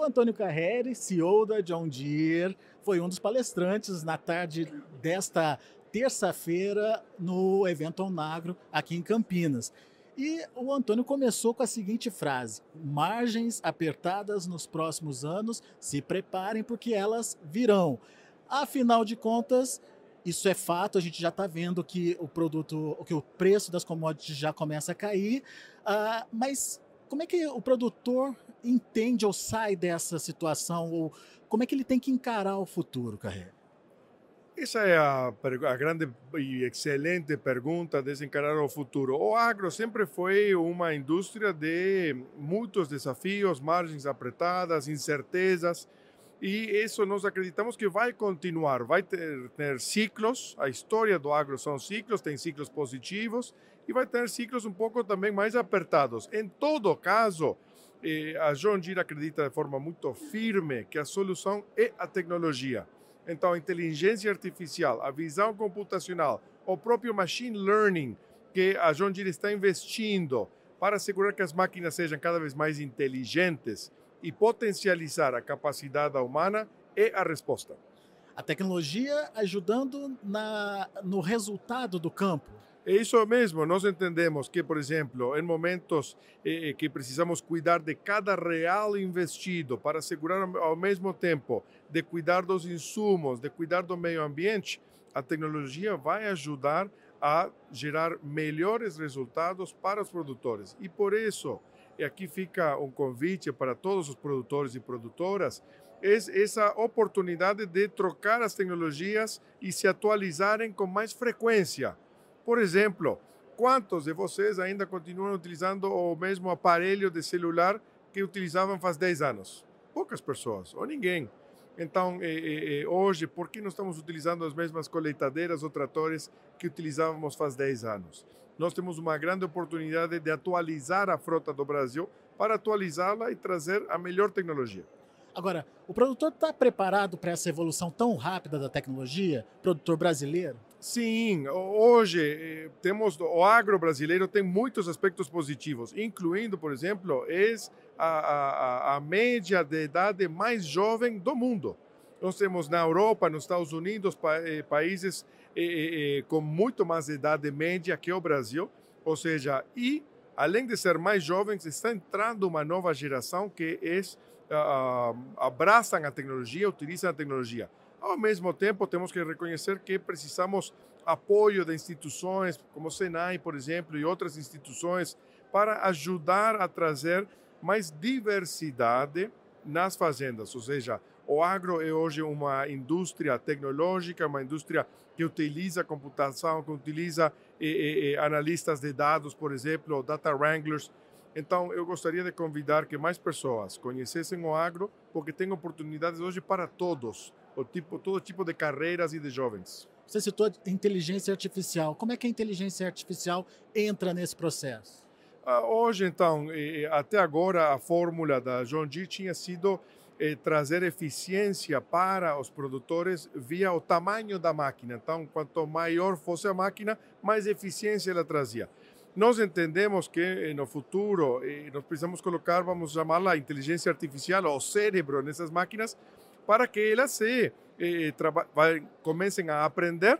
O Antônio Carreri, CEO da John Deere, foi um dos palestrantes na tarde desta terça-feira no evento Onagro aqui em Campinas. E o Antônio começou com a seguinte frase: margens apertadas nos próximos anos, se preparem porque elas virão. Afinal de contas, isso é fato, a gente já está vendo que o produto, que o preço das commodities já começa a cair, uh, mas como é que o produtor entende ou sai dessa situação, ou como é que ele tem que encarar o futuro, Carreira? Essa é a, a, grande e excelente pergunta de encarar o futuro. O agro sempre foi uma indústria de muitos desafios, margens apertadas, incertezas, e isso nós acreditamos que vai continuar, vai ter, ter ciclos, a história do agro são ciclos, tem ciclos positivos, e vai ter ciclos um pouco também mais apertados. Em todo caso, a John Deere acredita de forma muito firme que a solução é a tecnologia. Então, a inteligência artificial, a visão computacional, o próprio machine learning que a John Deere está investindo para assegurar que as máquinas sejam cada vez mais inteligentes e potencializar a capacidade humana é a resposta. A tecnologia ajudando na, no resultado do campo. É isso mesmo, nós entendemos que, por exemplo, em momentos eh, eh, que precisamos cuidar de cada real investido para assegurar ao mesmo tempo de cuidar dos insumos, de cuidar do meio ambiente, a tecnologia vai ajudar a gerar melhores resultados para os produtores. E por isso, e aqui fica um convite para todos os produtores e produtoras, é essa oportunidade de trocar as tecnologias e se atualizarem com mais frequência por exemplo, quantos de vocês ainda continuam utilizando o mesmo aparelho de celular que utilizavam faz 10 anos? Poucas pessoas, ou ninguém. Então, eh, eh, hoje, por que não estamos utilizando as mesmas colheitadeiras ou tratores que utilizávamos faz 10 anos? Nós temos uma grande oportunidade de atualizar a frota do Brasil para atualizá-la e trazer a melhor tecnologia. Agora, o produtor está preparado para essa evolução tão rápida da tecnologia? Produtor brasileiro? Sim, hoje eh, temos o agro brasileiro tem muitos aspectos positivos, incluindo, por exemplo, é a, a, a média de idade mais jovem do mundo. Nós temos na Europa, nos Estados Unidos, pa, eh, países eh, eh, com muito mais idade média que o Brasil, ou seja, e além de ser mais jovens, está entrando uma nova geração que é, uh, abraçam a tecnologia, utilizam a tecnologia. Ao mesmo tempo, temos que reconhecer que precisamos apoio de instituições como o Senai, por exemplo, e outras instituições para ajudar a trazer mais diversidade nas fazendas. Ou seja, o agro é hoje uma indústria tecnológica, uma indústria que utiliza computação, que utiliza eh, eh, analistas de dados, por exemplo, data wranglers. Então, eu gostaria de convidar que mais pessoas conhecessem o agro, porque tem oportunidades hoje para todos o tipo, todo tipo de carreiras e de jovens. Você citou inteligência artificial. Como é que a inteligência artificial entra nesse processo? Ah, hoje, então, até agora, a fórmula da John Deere tinha sido eh, trazer eficiência para os produtores via o tamanho da máquina. Então, quanto maior fosse a máquina, mais eficiência ela trazia. Nós entendemos que eh, no futuro eh, nós precisamos colocar, vamos chamá-la inteligência artificial ou cérebro nessas máquinas para que elas se eh, comecem a aprender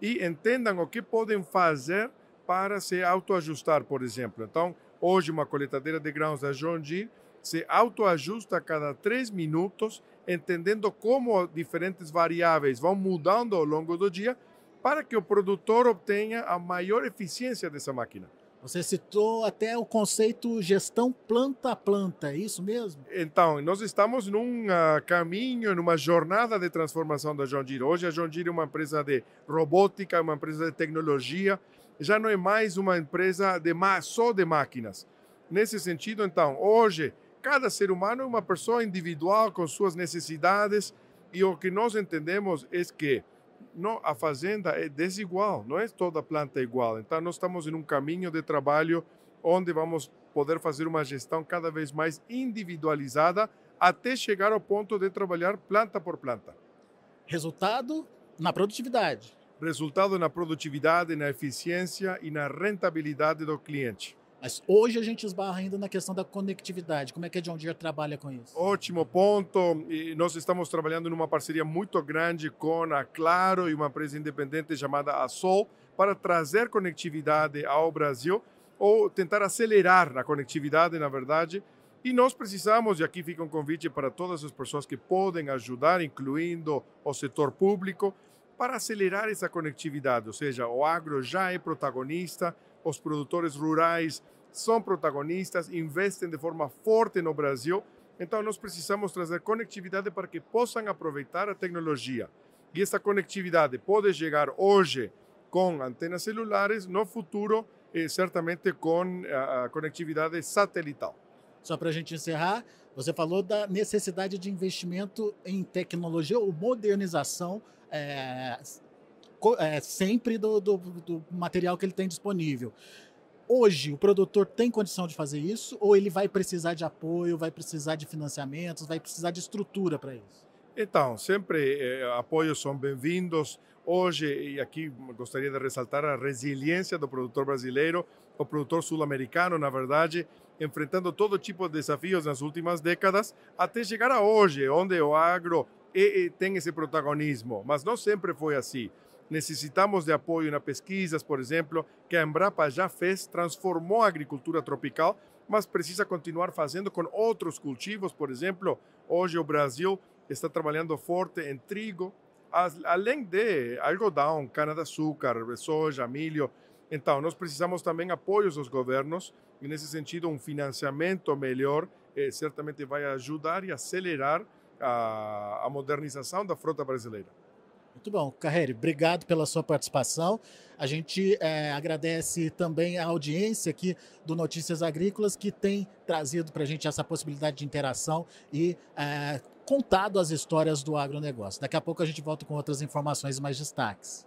e entendam o que podem fazer para se autoajustar, por exemplo. Então, hoje uma coletadeira de grãos da John Deere se autoajusta a cada três minutos, entendendo como diferentes variáveis vão mudando ao longo do dia para que o produtor obtenha a maior eficiência dessa máquina. Você citou até o conceito gestão planta a planta, é isso mesmo? Então, nós estamos num uh, caminho, numa jornada de transformação da John Deere. Hoje a John Deere é uma empresa de robótica, uma empresa de tecnologia, já não é mais uma empresa de só de máquinas. Nesse sentido, então, hoje, cada ser humano é uma pessoa individual com suas necessidades e o que nós entendemos é que não, a fazenda é desigual, não é toda planta igual. Então, nós estamos em um caminho de trabalho onde vamos poder fazer uma gestão cada vez mais individualizada até chegar ao ponto de trabalhar planta por planta. Resultado na produtividade. Resultado na produtividade, na eficiência e na rentabilidade do cliente. Mas hoje a gente esbarra ainda na questão da conectividade. Como é que a John Deere trabalha com isso? Ótimo ponto. E nós estamos trabalhando numa parceria muito grande com a Claro e uma empresa independente chamada Asol para trazer conectividade ao Brasil ou tentar acelerar a conectividade, na verdade. E nós precisamos, e aqui fica um convite para todas as pessoas que podem ajudar, incluindo o setor público, para acelerar essa conectividade. Ou seja, o agro já é protagonista, os produtores rurais são protagonistas, investem de forma forte no Brasil. Então, nós precisamos trazer conectividade para que possam aproveitar a tecnologia. E essa conectividade pode chegar hoje com antenas celulares, no futuro, eh, certamente com a, a conectividade satelital. Só para a gente encerrar, você falou da necessidade de investimento em tecnologia ou modernização é, é, sempre do, do, do material que ele tem disponível. Hoje, o produtor tem condição de fazer isso ou ele vai precisar de apoio, vai precisar de financiamentos, vai precisar de estrutura para isso? Então, sempre eh, apoios são bem-vindos. Hoje, e aqui gostaria de ressaltar a resiliência do produtor brasileiro, o produtor sul-americano, na verdade, enfrentando todo tipo de desafios nas últimas décadas, até chegar a hoje, onde o agro é, é, tem esse protagonismo. Mas não sempre foi assim. Necessitamos de apoio na pesquisas, por exemplo, que a Embrapa já fez, transformou a agricultura tropical, mas precisa continuar fazendo com outros cultivos. Por exemplo, hoje o Brasil está trabalhando forte em trigo, além de algodão, cana-de-açúcar, soja, milho. Então, nós precisamos também apoios dos governos, e nesse sentido, um financiamento melhor eh, certamente vai ajudar e acelerar a, a modernização da frota brasileira. Muito bom. Carreira, obrigado pela sua participação. A gente é, agradece também a audiência aqui do Notícias Agrícolas, que tem trazido para a gente essa possibilidade de interação e é, contado as histórias do agronegócio. Daqui a pouco a gente volta com outras informações e mais destaques.